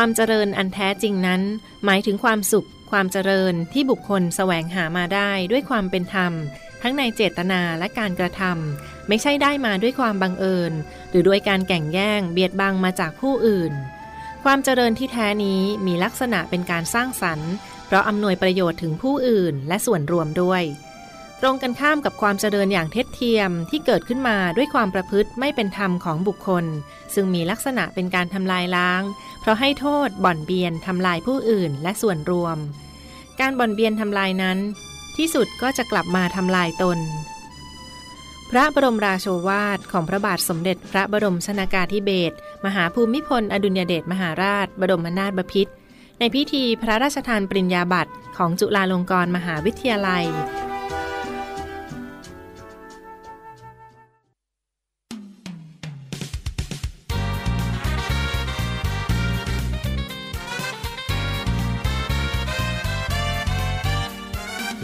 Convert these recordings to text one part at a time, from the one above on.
ความเจริญอันแท้จริงนั้น หมายถึงความสุข ความเจริญที่บุคคลแสวงหามาได้ด้วยความเป็นธรรม ทั้งในเจตนาและการกระทำไม่ใช่ได้มาด้วยความบังเอิญ หรือด้วยการแก่งแย่งเบียดบังมาจากผู้อื่น ความเจริญที่แท้นี้มีลักษณะเป็นการสร้างสรรค์ เพราะอำนวยประโยชน์ถึงผู้อื่นและส่วนรวมด้วย ตรงกันข้ามกับความเจริญอย่างเท็จเทียมที่เกิดขึ้นมาด้วยความประพฤติไม่เป็นธรรมของบุคคล ซึ่งมีลักษณะเป็นการทำลายล้าง เพราะให้โทษบ่อนเบียนทำลายผู้อื่นและส่วนรวม การบ่อนเบียนทำลายนั้น ที่สุดก็จะกลับมาทำลายตน พระบรมราโชวาทของพระบาทสมเด็จพระบรมชนากาธิเบศรมหาภูมิพล อดุลยเดชมหาราช บรมนาถบพิตรในพิธีพระราชทานปริญญาบัตรของจุฬาลงกรณ์มหาวิทยาลัย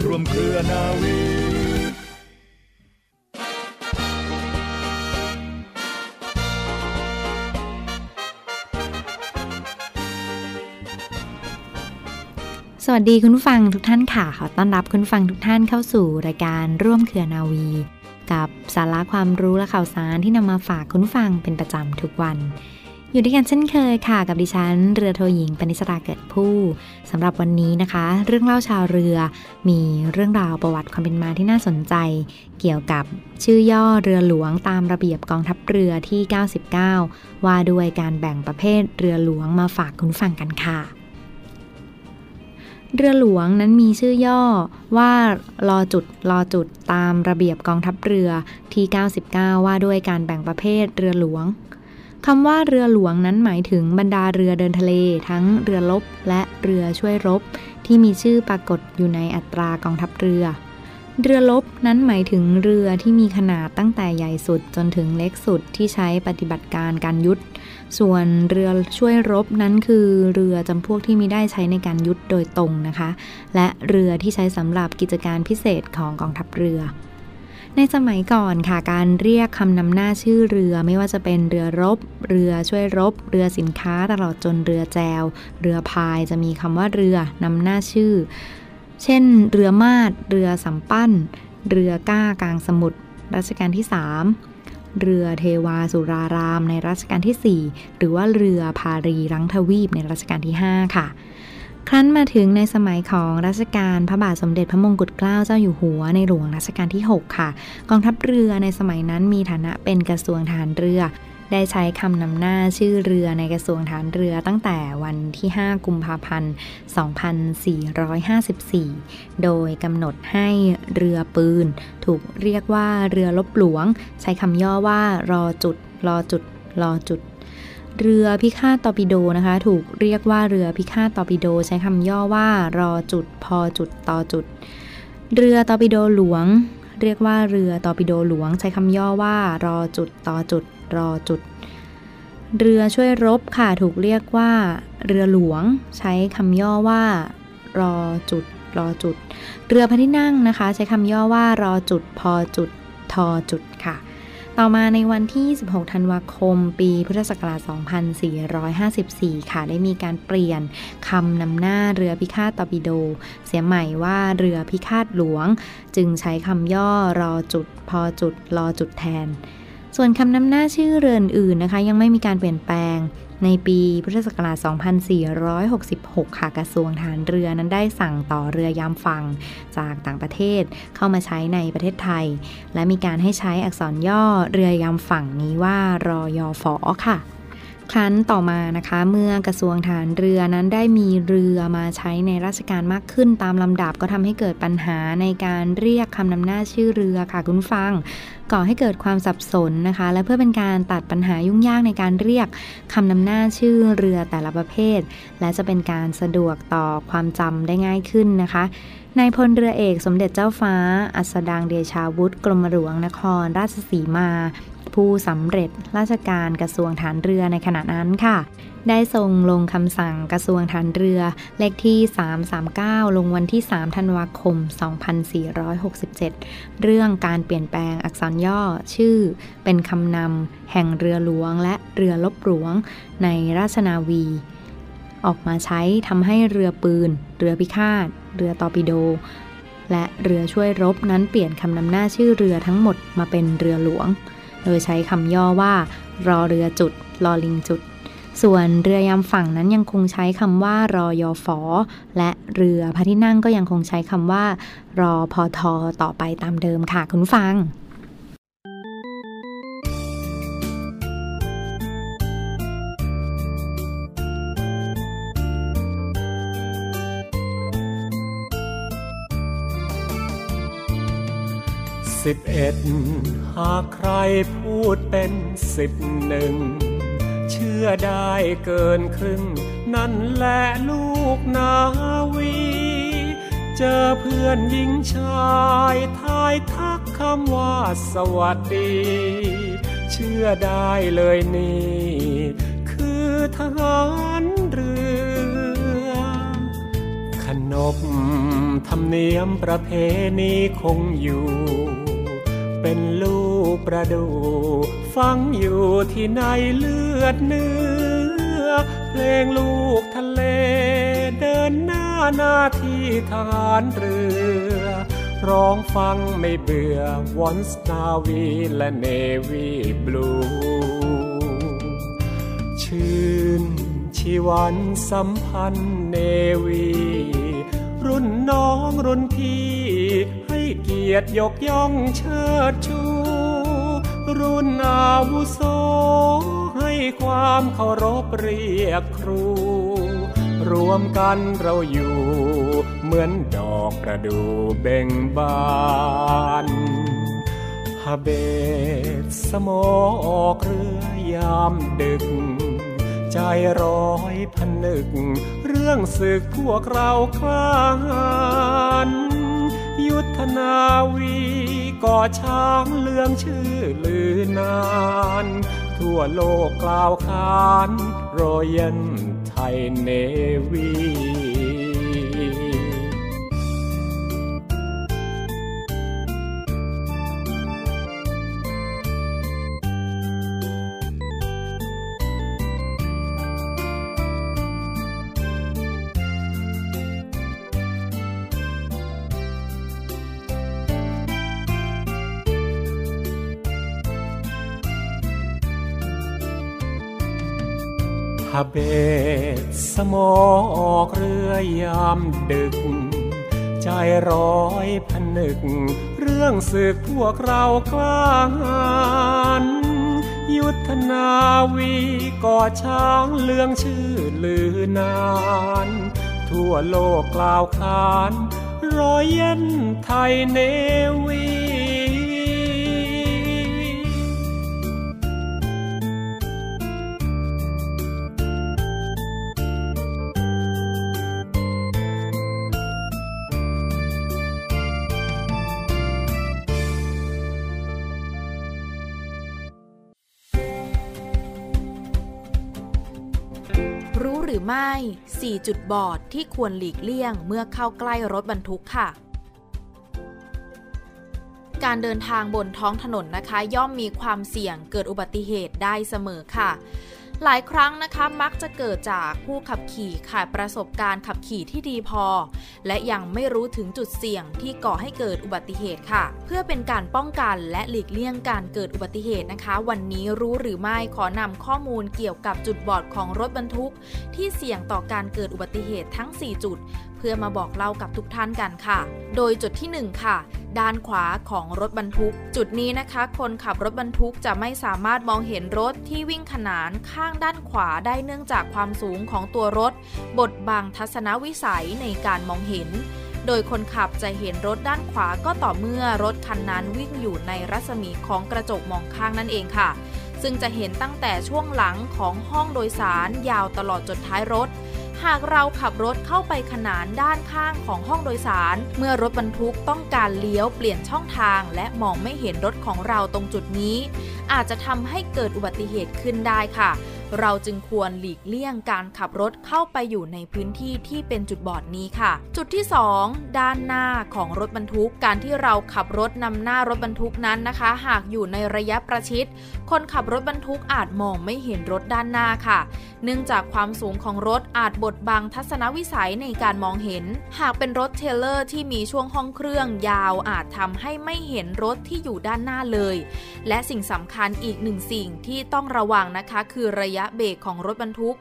รวมเครือนาวีสวัสดีคุณผู้ฟังทุกท่านค่ะ ขอต้อนรับคุณฟังทุกท่านเข้าสู่รายการร่วมเครือนาวี กับสาระความรู้และข่าวสารที่นำมาฝากคุณฟังเป็นประจำทุกวัน อยู่ด้วยกันเช่นเคยค่ะกับดิฉัน เรือโทหญิงปณิสราเกิดผู้สำหรับวันนี้นะคะ เรื่องเล่าชาวเรือ มีเรื่องราวประวัติความเป็นมาที่น่าสนใจ เกี่ยวกับชื่อย่อเรือหลวงตามระเบียบกองทัพเรือที่ 99 ว่าด้วยการแบ่งประเภทเรือหลวงมาฝากคุณผู้ฟังกันค่ะ เรือหลวงนั้นมีชื่อย่อว่ารอจุดรอจุดตามระเบียบกองทัพเรือที่ 99 ว่าด้วยการแบ่งประเภทเรือหลวง คำว่าเรือหลวงนั้นหมายถึงบรรดาเรือเดินทะเล ทั้งเรือรบและเรือช่วยรบ ที่มีชื่อปรากฏอยู่ในอัตรากองทัพเรือ เรือรบนั้นหมายถึงเรือที่มีขนาดตั้งแต่ใหญ่สุดจนถึงเล็กสุดที่ใช้ปฏิบัติการการยุทธส่วนเรือช่วยรบนั้นคือเรือจำพวกที่มีได้ใช้ในการยุทธโดยตรงนะคะ และเรือที่ใช้สำหรับกิจการพิเศษของกองทัพเรือ ในสมัยก่อนค่ะการเรียกคำนำหน้าชื่อเรือไม่ว่าจะเป็นเรือรบ เรือช่วยรบ เรือสินค้าตลอดจนเรือแจว เรือพายจะมีคำว่าเรือนำหน้าชื่อ เช่น เรือมาดเรือสำปั้น เรือก้ากลางสมุทรรัชกาลที่ 3 เรือเทวาสุรารามในรัชกาลที่ 4 หรือว่าเรือพารีรังทวีปในรัชกาลที่ 5 ค่ะ ครั้นมาถึงในสมัยของรัชกาลพระบาทสมเด็จพระมงกุฎเกล้าเจ้าอยู่หัวในหลวงรัชกาลที่ 6 ค่ะ กองทัพเรือในสมัยนั้นมีฐานะเป็นกระทรวงทหารเรือ ได้ใช้คำนำหน้าชื่อเรือในกระทรวงทหารเรือตั้งแต่วันที่ 5 กุมภาพันธ์ 2454 โดยกำหนดให้เรือปืน ถูกเรียกว่าเรือรบหลวง ใช้คำย่อว่ารอจุดรอจุดรอจุด เรือพิฆาตตอร์ปิโดนะคะ ถูกเรียกว่าเรือพิฆาตตอร์ปิโด ใช้คำย่อว่ารอจุดพอจุดต่อจุด เรือตอร์ปิโดหลวง เรียกว่าเรือตอร์ปิโดหลวง ใช้คำย่อว่ารอจุดต่อจุดรอจุด เรือช่วยรบค่ะถูกเรียกว่า เรือหลวง ใช้คำย่อว่ารอจุดรอจุด เรือพระที่นั่งนะคะ ใช้คำย่อว่ารอจุดพอจุดทอจุดค่ะ ต่อมาในวันที่ 26 ธันวาคม ปีพุทธศักราช 2454 ค่ะ ได้มีการเปลี่ยนคำนำหน้าเรือพิฆาตตอร์ปิโด เสียใหม่ว่าเรือพิฆาตหลวง จึงใช้คำย่อรอจุด พอจุด รอจุดแทน ส่วนคำนำหน้าชื่อเรืออื่นนะคะ ยังไม่มีการเปลี่ยนแปลง ในปีพุทธศักราช 2466 ค่ะ กระทรวงฐานเรือนั้นได้สั่งต่อเรือยามฝั่งจากต่างประเทศเข้ามาใช้ในประเทศไทย และมีการให้ใช้อักษรย่อเรือยามฝั่งนี้ว่ารอยอฝอค่ะ ครั้นต่อมานะคะเมื่อกระทรวงฐานเรือนั้นได้มีเรือมาใช้ในราชการมากขึ้นตามลำดับก็ทำให้เกิดปัญหาในการเรียกคำนำหน้าชื่อเรือค่ะคุณฟัง ก่อให้เกิดความสับสนนะคะ และเพื่อเป็นการตัดปัญหายุ่งยากในการเรียกคำนำหน้าชื่อเรือแต่ละประเภท และจะเป็นการสะดวกต่อความจำได้ง่ายขึ้นนะคะนายพลเรือเอกสมเด็จเจ้าฟ้า อัสดางเดชาวุฒิกรมหลวงนครราชสีมา ผู้สำเร็จราชการกระทรวงฐานเรือในขณะนั้นค่ะ ได้ทรงลงคำสั่งกระทรวงฐานเรือ เลขที่ 339 ลงวันที่ 3 ธันวาคม 2467 เรื่องการเปลี่ยนแปลงอักษรย่อชื่อ เป็นคำนำแห่งเรือหลวงและเรือลบหลวงในราชนาวี ออกมาใช้ทำให้เรือปืน เรือพิฆาต เรือตอร์ปิโดและเรือช่วยรบนั้นเปลี่ยนคำนำหน้าชื่อเรือทั้งหมดมาเป็นเรือหลวง โดยใช้คำย่อว่ารอเรือจุดรอลิงจุด ส่วนเรือยามฝั่งนั้นยังคงใช้คำว่ารอยอฟอและเรือพระที่นั่งก็ยังคงใช้คำว่า รอพอทอต่อไปตามเดิมค่ะคุณฟังสิบเอ็ด หากใครพูดเป็นสิบหนึ่ง เชื่อได้เกินครึ่ง นั่นแหละลูกนาวี เจอเพื่อนหญิงชายทายทักคำว่าสวัสดี เชื่อได้เลยนี่ คือทหารเรือขนบธรรมเนียมประเพณีคงอยู่ เป็นลูกประดู ฟังอยู่ที่ในเลือดเนื้อ เพลงลูกทะเล เดินหน้าหน้าที่ทหารเรือ ร้องฟังไม่เบื่อวอนสนาวีและเนวีบลู ชื่นชีวันสัมพันธ์เนวี รุ่นน้องรุ่นพี่ให้เกียรติยกย่องเชิด รุ่นอาวุโสให้ความเคารพเรียกครู รวมกันเราอยู่ เหมือนดอกประดู่เบ่งบานฮาเบตสมอออกเรือยามดึก ใจร้อยพันนึก เรื่องศึกพวกเราคลานยุทธนาวี ก่อช้างเลื่องชื่อลือนาน ทั่วโลกกล่าวขาน รอยันไทยเนวี ฮาเบตสมอออกเรือยามดึก ใจร้อยพนึก เรื่องศึกพวกเรากล้าหาญยุทธนาวีก่อช้างเลืองชื่อลือนาน ทั่วโลกกล่าวขานรอยเย็นไทยเนวี 4 จุดบอดที่ควรหลีกเลี่ยงเมื่อเข้าใกล้รถบรรทุกค่ะ การเดินทางบนท้องถนนนะคะ ย่อมมีความเสี่ยงเกิดอุบัติเหตุได้เสมอค่ะ หลายครั้งนะคะมักจะเกิดจากผู้ขับขี่ขาดประสบการณ์ขับขี่ที่ดีพอ และยังไม่รู้ถึงจุดเสี่ยงที่ก่อให้เกิดอุบัติเหตุค่ะ เพื่อเป็นการป้องกันและหลีกเลี่ยงการเกิดอุบัติเหตุนะคะ วันนี้รู้หรือไม่ขอนำข้อมูลเกี่ยวกับจุดบอดของรถบรรทุก ที่เสี่ยงต่อการเกิดอุบัติเหตุทั้ง 4 จุด เพื่อมาบอกเล่ากับทุกท่านกันค่ะ โดยจุดที่ 1 ค่ะด้านขวาของรถบรรทุก จุดนี้นะคะ คนขับรถบรรทุกจะไม่สามารถมองเห็นรถที่วิ่งขนานข้างด้านขวาได้เนื่องจากความสูงของตัวรถ บดบังทัศนวิสัยในการมองเห็น โดยคนขับจะเห็นรถด้านขวาก็ต่อเมื่อรถคันนั้นวิ่งอยู่ในรัศมีของกระจกมองข้างนั่นเองค่ะ ซึ่งจะเห็นตั้งแต่ช่วงหลังของห้องโดยสารยาวตลอดจดท้ายรถหากเราขับรถเข้าไปขนานด้านข้างของห้องโดยสาร เมื่อรถบรรทุกต้องการเลี้ยวเปลี่ยนช่องทาง และมองไม่เห็นรถของเราตรงจุดนี้ อาจจะทำให้เกิดอุบัติเหตุขึ้นได้ค่ะ เราจึงควรหลีกเลี่ยงการขับรถเข้าไปอยู่ในพื้นที่ที่เป็นจุดบอดนี้ค่ะ จุดที่ 2 ด้านหน้าของรถบรรทุก การที่เราขับรถนำหน้ารถบรรทุกนั้นนะคะ หากอยู่ในระยะประชิด คนขับรถบรรทุกอาจมองไม่เห็นรถด้านหน้าค่ะ เนื่องจากความสูงของรถอาจบดบังทัศนวิสัยในการมองเห็น หากเป็นรถเทเลอร์ที่มีช่วงห้องเครื่องยาวอาจทำให้ไม่เห็นรถที่อยู่ด้านหน้าเลย และสิ่งสำคัญอีกหนึ่งสิ่งที่ต้องระวังนะคะ คือระยะเบรกของรถบรรทุก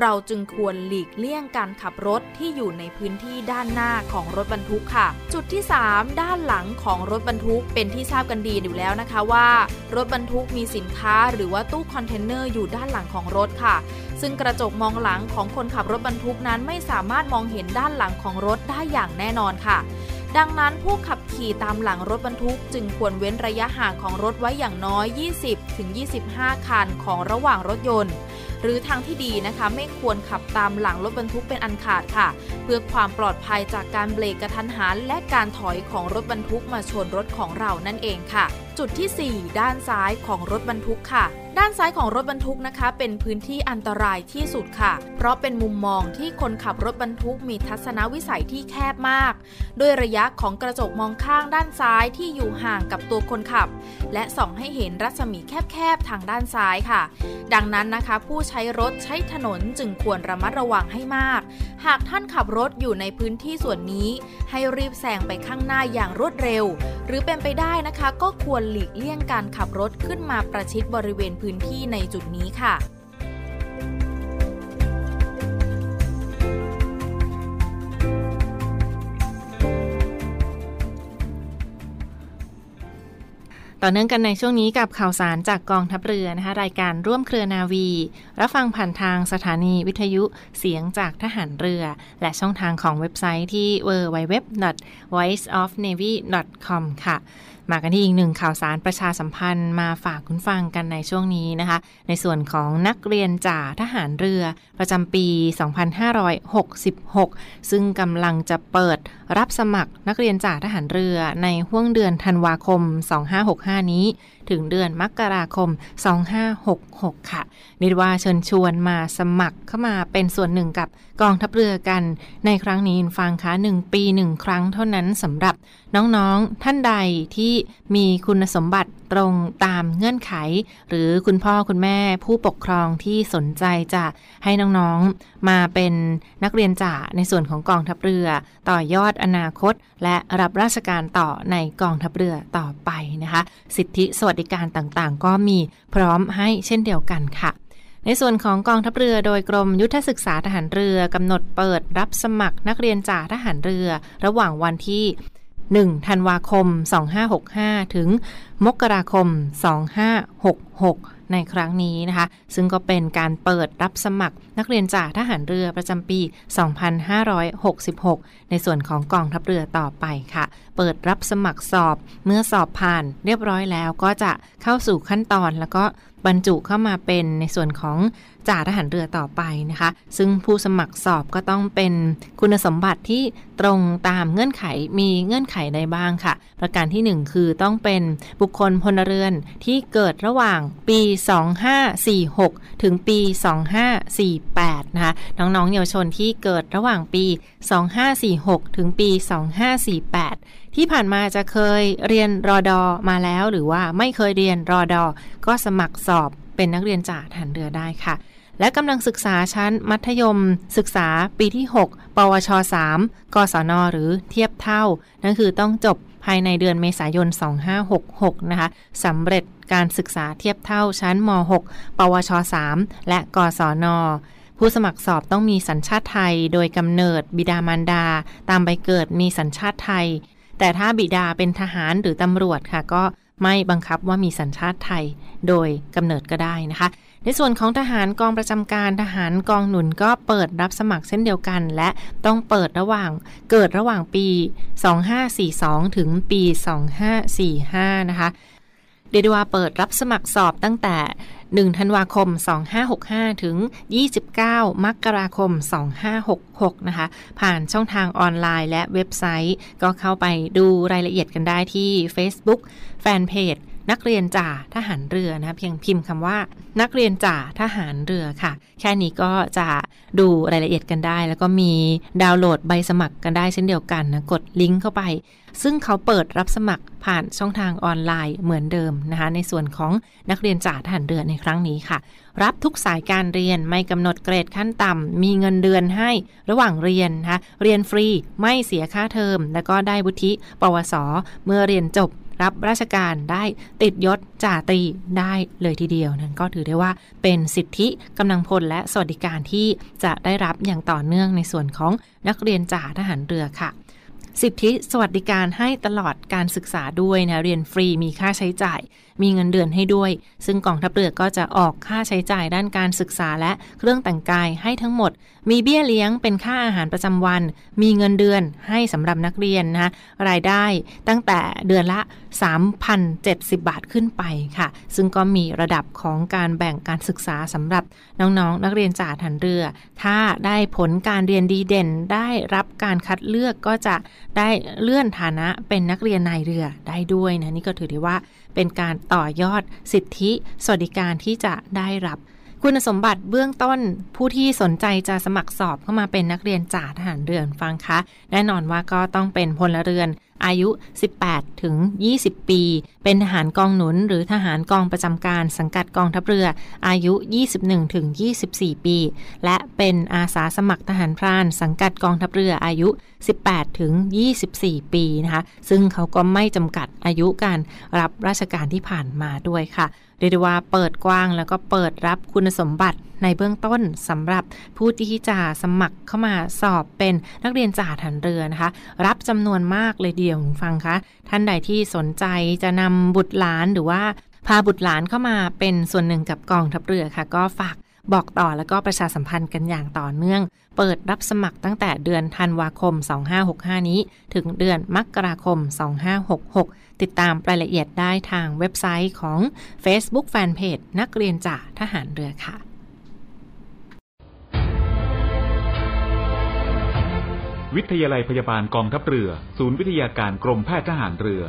เราจึงควรหลีกเลี่ยงการขับรถที่อยู่ในพื้นที่ด้านหน้าของรถบรรทุกค่ะ จุดที่ 3 ด้านหลังของรถบรรทุกเป็นที่ทราบกันดีอยู่แล้วนะคะว่า รถบรรทุกมีสินค้าหรือว่าตู้คอนเทนเนอร์อยู่ด้านหลังของรถค่ะ ซึ่งกระจกมองหลังของคนขับรถบรรทุกนั้นไม่สามารถมองเห็นด้านหลังของรถได้อย่างแน่นอนค่ะ ดังนั้นผู้ขับขี่ตามหลังรถบรรทุก จึงควรเว้นระยะห่างของรถไว้อย่างน้อย 20-25 คันของระหว่างรถยนต์ หรือทางที่ดีนะคะ ไม่ควรขับตามหลังรถบรรทุกเป็นอันขาดค่ะ เพื่อความปลอดภัยจากการเบรกกระทันหันและการถอยของรถบรรทุกมาชนรถของเรานั่นเองค่ะ จุดที่ 4 ด้านซ้ายของรถบรรทุกค่ะ ด้านซ้ายของรถบรรทุกนะคะ เป็นพื้นที่อันตรายที่สุดค่ะ เพราะเป็นมุมมองที่คนขับรถบรรทุกมีทัศนวิสัยที่แคบมาก ด้วยระยะของกระจกมองข้างด้านซ้ายที่อยู่ห่างกับตัวคนขับ และส่องให้เห็นรัศมีแคบๆทางด้านซ้ายค่ะ ดังนั้นนะคะ ผู้ใช้รถใช้ถนนจึงควรระมัดระวังให้มาก หากท่านขับรถอยู่ในพื้นที่ส่วนนี้ ให้รีบแซงไปข้างหน้าอย่างรวดเร็ว หรือเป็นไปได้นะคะ ก็ควรหลีกเลี่ยงการขับรถขึ้นมาประชิดบริเวณพื้นที่ในจุดนี้ค่ะต่อเนื่องกันในช่วงนี้กับข่าวสารจากกองทัพเรือนะคะรายการร่วมเครือนาวี รับฟังผ่านทางสถานีวิทยุเสียงจากทหารเรือ และช่องทางของเว็บไซต์ที่ www.voiceofnavy.com ค่ะ มากันที่อีกหนึ่งข่าวสารประชาสัมพันธ์มาฝากคุณฟังกันในช่วงนี้นะคะ ในส่วนของนักเรียนจ่าทหารเรือ ประจำปี 2566 ซึ่งกำลังจะเปิดรับสมัครนักเรียนจ่าทหารเรือในห้วงเดือนธันวาคม 2565 นี้ ถึงเดือนมกราคม 2566 ค่ะนิดว่าเชิญชวนมาสมัครเข้ามาเป็นส่วนหนึ่งกับกองทัพเรือกัน ในครั้งนี้ฟังคะหนึ่งปีหนึ่งครั้งเท่านั้นสำหรับน้องๆท่านใดที่มีคุณสมบัติตรงตามเงื่อนไข หรือคุณพ่อคุณแม่ผู้ปกครองที่สนใจจะให้น้องๆมาเป็นนักเรียนจ่าในส่วนของกองทัพเรือ ต่อยอดอนาคต และรับราชการต่อในกองทัพเรือต่อไปนะคะ สิทธิสวัสดิการต่างๆ ก็มีพร้อมให้เช่นเดียวกันค่ะ ในส่วนของกองทัพเรือโดยกรมยุทธศึกษาทหารเรือกำหนดเปิดรับสมัครนักเรียนจ่าทหารเรือ ระหว่างวันที่1ธันวาคม 2565 ถึง มกราคม 2566 ในครั้งนี้นะคะ ซึ่งก็เป็นการเปิดรับสมัครนักเรียนจ่าทหารเรือประจำปี 2566 ในส่วนของกองทัพเรือต่อไปค่ะ เปิดรับสมัครสอบ เมื่อสอบผ่านเรียบร้อยแล้วก็จะเข้าสู่ขั้นตอนแล้วก็บรรจุเข้ามาเป็นในส่วนของจ่าทหารเรือต่อไปนะคะ ซึ่งผู้สมัครสอบก็ต้องเป็นคุณสมบัติที่ตรงตามเงื่อนไขมีเงื่อนไขใดบ้างค่ะ ประการที่ 1 คือต้องเป็นบุคคลพลเรือนที่เกิดระหว่างปี 2546 ถึงปี 2548 นะคะ น้องๆเยาวชนที่เกิดระหว่างปี 2546 ถึงปี 2548ที่ผ่านมาจะเคยเรียนรอดอมาแล้ว หรือว่าไม่เคยเรียนรอดอก็สมัครสอบเป็นนักเรียนจ่าทหารเรือได้ค่ะ และกำลังศึกษาชั้นมัธยม ศึกษาปีที่ 6 ปวช 3 กศน หรือเทียบเท่า นั่นคือต้องจบภายในเดือนเมษายน 2566 นะคะสำเร็จการศึกษาเทียบเท่าชั้นม 6 ปวช 3 และกศนผู้สมัครสอบต้องมีสัญชาติไทย โดยกำเนิดบิดามารดา ตามใบเกิดมีสัญชาติไทย แต่ถ้าบิดาเป็นทหารหรือตำรวจค่ะ ก็ไม่บังคับว่ามีสัญชาติไทยโดยกำเนิดก็ได้นะคะ ในส่วนของทหารกองประจำการทหารกองหนุนก็เปิดรับสมัครเช่นเดียวกัน และต้องเปิดระหว่างเกิดระหว่างปี 2542 ถึงปี 2545 นะคะ เดดว่าเปิดรับสมัครสอบตั้งแต่ 1 ธันวาคม 2565 ถึง 29 มกราคม 2566 นะคะ ผ่านช่องทางออนไลน์และเว็บไซต์ ก็เข้าไปดูรายละเอียดกันได้ที่ Facebook แฟนเพจ นักเรียนจ่าทหารเรือนะเพียงพิมพ์คำว่า นักเรียนจ่าทหารเรือค่ะ แค่นี้ก็จะดูรายละเอียดกันได้ แล้วก็มีดาวน์โหลดใบสมัครกันได้เช่นเดียวกันนะกดลิงก์เข้าไป ซึ่งเขาเปิดรับสมัครผ่านช่องทางออนไลน์เหมือนเดิมนะคะในส่วนของนักเรียนจ่าทหารเรือในครั้งนี้ค่ะ รับทุกสายการเรียนไม่กำหนดเกรดขั้นต่ำมีเงินเดือนให้ระหว่างเรียนนะคะเรียนฟรีไม่เสียค่าเทอม แล้วก็ได้วุฒิ ปวส เมื่อเรียนจบ รับราชการได้ติดยศจ่าตรีได้เลยทีเดียว นั้นก็ถือได้ว่าเป็นสิทธิกำลังพลและสวัสดิการที่จะได้รับอย่างต่อเนื่องในส่วนของนักเรียนจ่าทหารเรือค่ะ สิทธิสวัสดิการให้ตลอดการศึกษาด้วยนะ เรียนฟรีมีค่าใช้จ่าย มีเงินเดือนให้ด้วย ซึ่งกองทัพเรือก็จะออกค่าใช้จ่ายด้านการศึกษาและเครื่องแต่งกายให้ทั้งหมด มีเบี้ยเลี้ยงเป็นค่าอาหารประจำวัน มีเงินเดือนให้สำหรับนักเรียนนะรายได้ตั้งแต่เดือนละ 3,070 บาทขึ้นไปค่ะ ซึ่งก็มีระดับของการแบ่งการศึกษาสำหรับน้องๆนักเรียนจ่าทันเรือ ถ้าได้ผลการเรียนดีเด่นได้รับการคัดเลือกก็จะได้เลื่อนฐานะเป็นนักเรียนนายเรือได้ด้วยนะนี่ก็ถือได้ว่าเป็นการต่อยอดสิทธิสวัสดิการที่จะได้รับคุณสมบัติเบื้องต้นผู้ที่สนใจจะสมัครสอบเข้ามาเป็นนักเรียนจ่าทหารเรือฟังคะ แน่นอนว่าก็ต้องเป็นพลเรือน อายุ 18 ถึง 20 ปี เป็นทหารกองหนุนหรือทหารกองประจำการสังกัดกองทัพเรือ อายุ 21 ถึง 24 ปี และเป็นอาสาสมัครทหารพราน สังกัดกองทัพเรืออายุ 18 ถึง 24 ปีนะคะ ซึ่งเขาก็ไม่จำกัดอายุการรับราชการที่ผ่านมาด้วยค่ะ เรียกว่าเปิดกว้างแล้วก็เปิดรับคุณสมบัติในเบื้องต้นสำหรับผู้ที่จะสมัครเข้ามาสอบเป็นนักเรียนจ่าทันเรือนะคะ รับจำนวนมากเลยเดียวฟังคะ ท่านใดที่สนใจจะนำบุตรหลานหรือว่าพาบุตรหลานเข้ามาเป็นส่วนหนึ่งกับกองทัพเรือค่ะ ก็ฝากบอกต่อแล้วก็ประชาสัมพันธ์กันอย่างต่อเนื่อง เปิดรับสมัครตั้งแต่เดือนธันวาคม 2565 นี้ ถึงเดือนมกราคม 2566 ติดตามรายละเอียดได้ทางเว็บไซต์ของ Facebook Fanpage นักเรียนจ่าทหารเรือค่ะ วิทยาลัยพยาบาลกองทัพเรือ ศูนย์วิทยาการกรมแพทย์ทหารเรือ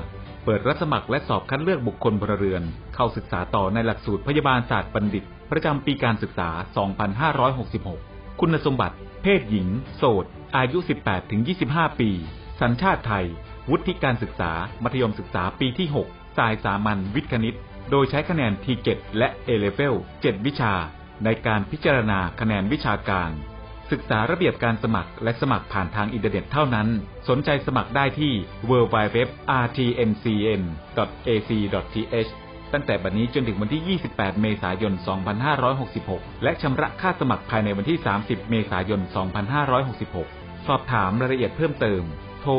เปิดรับสมัครและสอบคัดเลือกบุคคลพลเรือน เข้าศึกษาต่อในหลักสูตรพยาบาลศาสตร์บัณฑิต ประจำปีการศึกษา 2566 คุณสมบัติ เพศหญิง โสด อายุ 18-25 ปี สัญชาติไทย วุฒิการศึกษา มัธยมศึกษาปีที่ 6 สายสามัญวิทย์คณิต โดยใช้คะแนน TGAT และ A-Level 7วิชา ในการพิจารณาคะแนนวิชาการ ศึกษาระเบียบการสมัครและสมัครผ่านทางอินเทอร์เน็ตเท่านั้น สนใจสมัครได้ที่ www.rtncn.ac.th ตั้งแต่บัดนี้จนถึงวันที่ 28 เมษายน 2566 และชำระค่าสมัครภายในวันที่ 30 เมษายน 2566 สอบถามรายละเอียดเพิ่มเติม โทร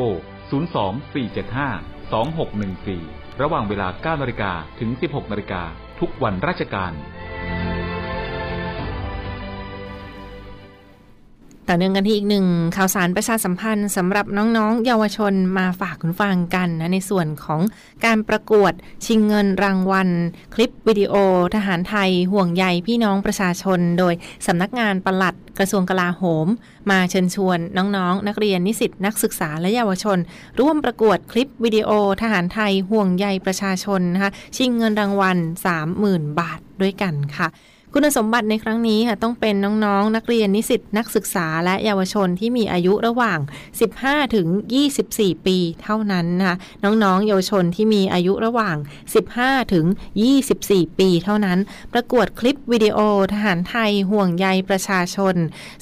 024752614 ระหว่างเวลา 9นาฬิกาถึง 16นาฬิกาทุกวันราชการ ต่อเนื่องกันที่อีกหนึ่งข่าวสารประชาสัมพันธ์สำหรับน้องๆ เยาวชนมาฝากคุณฟังกันนะในส่วนของการประกวดชิงเงินรางวัล คลิปวิดีโอ ทหารไทยห่วงใยพี่น้องประชาชน โดยสำนักงานปลัดกระทรวงกลาโหม มาเชิญชวนน้องๆนักเรียนนิสิตนักศึกษาและเยาวชน ร่วมประกวดคลิปวิดีโอ ทหารไทยห่วงใยประชาชนนะคะชิงเงินรางวัล 30,000 บาทด้วยกันค่ะ คุณสมบัติในครั้งนี้ค่ะต้องเป็นน้องๆนักเรียนนิสิตนักศึกษาและเยาวชนที่มีอายุระหว่าง 15 ถึง 24 ปีเท่านั้นนะคะน้องๆ เยาวชนที่มีอายุระหว่าง 15 ถึง 24 ปีเท่านั้น ประกวดคลิปวิดีโอทหารไทยห่วงใยประชาชน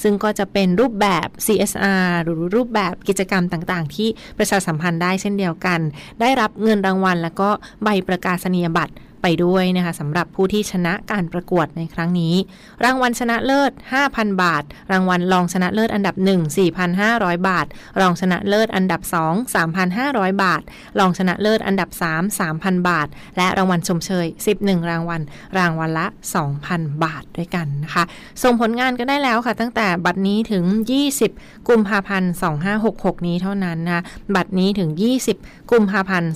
ซึ่งก็จะเป็นรูปแบบ CSR หรือรูปแบบกิจกรรมต่างๆ ที่ประชาสัมพันธ์ได้เช่นเดียวกัน ได้รับเงินรางวัล แล้วก็ใบประกาศนียบัตร ไปด้วยนะคะสำหรับผู้ที่ชนะการประกวดในครั้งนี้ รางวัลชนะเลิศ 5,000 บาท รางวัลรองชนะเลิศอันดับ 1 4,500 บาท รองชนะเลิศอันดับ 2 3,500 บาท รองชนะเลิศอันดับ 3 3,000 บาท และรางวัลชมเชย 11 รางวัล รางวัลละ 2,000 บาทด้วยกันนะคะส่งผลงานก็ได้แล้วค่ะ ตั้งแต่บัดนี้ถึง 20 กุมภาพันธ์ 2566 นี้เท่านั้นนะบัดนี้ถึง 20 กุมภาพันธ์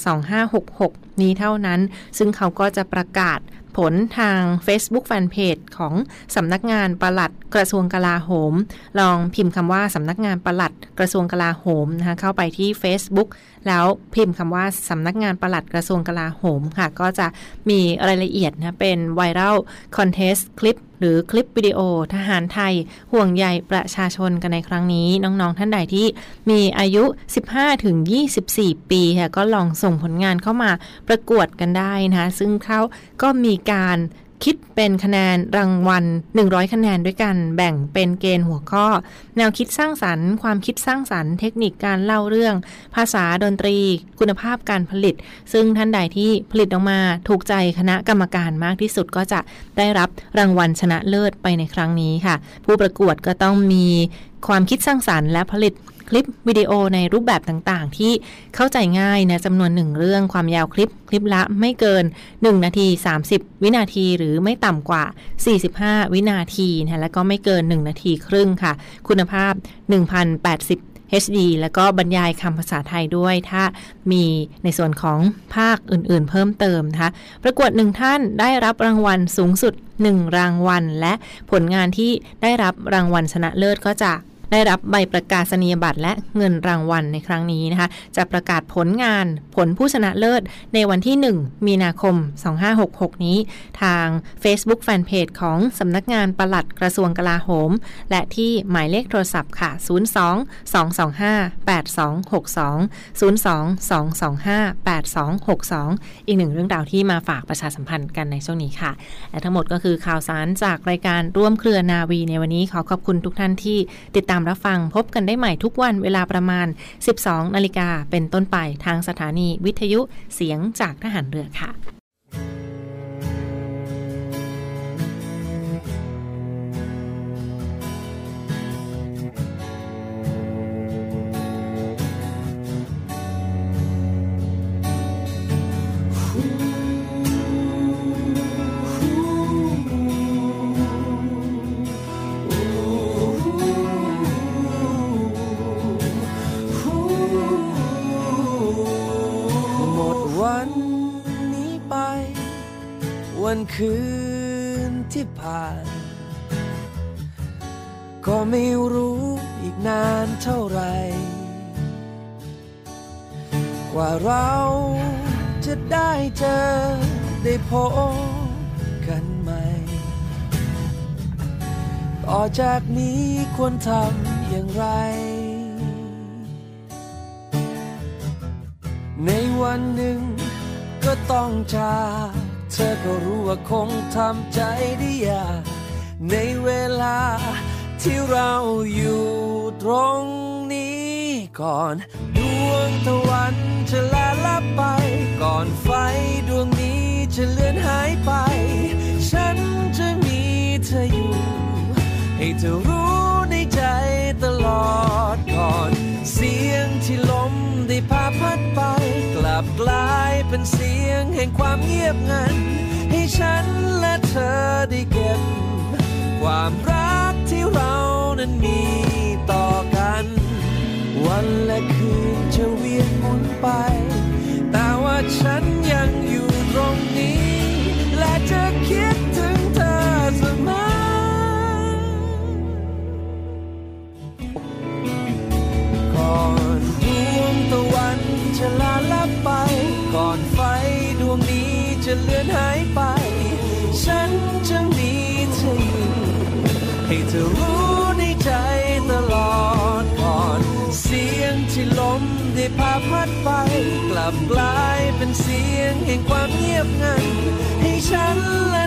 2566นี้เท่านั้น ซึ่งเขาก็จะประกาศผลทาง Facebook Fanpage ของสำนักงานปลัดกระทรวงกลาโหม ลองพิมพ์คำว่าสำนักงานปลัดกระทรวงกลาโหมนะคะเข้าไปที่ Facebook แล้วพิมพ์คำว่าสำนักงานปลัดกระทรวงกลาโหมค่ะ ก็จะมีรายละเอียดนะเป็นไวรัลคอนเทสต์คลิปหรือคลิปวิดีโอทหารไทย ห่วงใยประชาชนกันในครั้งนี้ น้องๆท่านใดที่มีอายุ 15-24 ปีค่ะก็ลองส่งผลงานเข้ามาประกวดกันได้นะคะซึ่งเขาก็มีการ คิดเป็นคะแนนรางวัล 100 คะแนนด้วยกัน แบ่งเป็นเกณฑ์หัวข้อ แนวคิดสร้างสรรค์ ความคิดสร้างสรรค์ เทคนิคการเล่าเรื่อง ภาษาดนตรี คุณภาพการผลิต ซึ่งท่านใดที่ผลิตออกมาถูกใจคณะกรรมการมากที่สุดก็จะได้รับรางวัลชนะเลิศไปในครั้งนี้ค่ะ ผู้ประกวดก็ต้องมี ความคิดสร้างสรรค์และผลิตคลิปวิดีโอในรูปแบบต่างๆ ที่เข้าใจง่ายนะจำนวนหนึ่งเรื่องความยาวคลิป คลิปละไม่เกิน 1 นาที 30 วินาทีหรือไม่ต่ำกว่า 45 วินาทีนะและก็ไม่เกิน 1 นาทีครึ่งค่ะ คุณภาพ 1080 HD แล้วก็บรรยายคำภาษาไทยด้วย ถ้ามีในส่วนของภาคอื่นๆ เพิ่มเติมนะคะ ประกวดหนึ่งท่านได้รับรางวัลสูงสุด 1 รางวัล และผลงานที่ได้รับรางวัลชนะเลิศก็จะ ได้รับใบประกาศนียบัตรและเงินรางวัลในครั้งนี้นะคะ จะประกาศผลงานผลผู้ชนะเลิศในวันที่ 1 มีนาคม 2566 นี้ ทาง Facebook Fanpage ของสำนักงานปลัดกระทรวงกลาโหม และที่หมายเลขโทรศัพท์ค่ะ 02 225 8262 02 225 8262 อีกหนึ่งเรื่องราวที่มาฝากประชาสัมพันธ์กันในช่วงนี้ค่ะ และทั้งหมดก็คือข่าวสารจากรายการร่วมเครือนาวีในวันนี้ขอขอบคุณทุกท่านที่ติดตามรับฟังพบกันได้ใหม่ทุกวันเวลาประมาณ 12 นาฬิกาเป็นต้นไปทางสถานีวิทยุเสียงจากทหารเรือค่ะ คืนที่ผ่าน ก็ไม่รู้อีกนานเท่าไร กว่าเราจะได้เจอได้พบกันใหม่ ต่อจากนี้ควรทำอย่างไร ในวันหนึ่งก็ต้องจาก เธอก็รู้ว่าคงทำใจได้ยากในเวลาที่เราอยู่ตรงนี้ก่อนดวงตะวันจะลาลับไป ก่อนไฟดวงนี้จะเลือนหายไป ฉันจะมีเธออยู่ ให้เธอรู้ในใจตลอดก่อน เสียงที่ลมได้พาพัดไป กลับกลาย เป็นเสียงแห่งความเงียบงัน ให้ฉันและเธอได้เก็บ ความรักที่เรานั้นมีต่อกัน วันและคืนจะเวียนหมุนไป แต่ว่าฉันยังอยู่ตรงนี้ และจะคิดถึงเธอเสมอก่อนดวงตะวันจะลาลับไป ก่อนไฟดวงนี้จะเลือนหายไป ฉันจะมีเธออยู่ให้เธอรู้ในใจตลอดก่อน เสียงที่ลมได้พาพัดไป กลับกลายเป็นเสียงแห่งความเงียบงัน ให้ฉันและ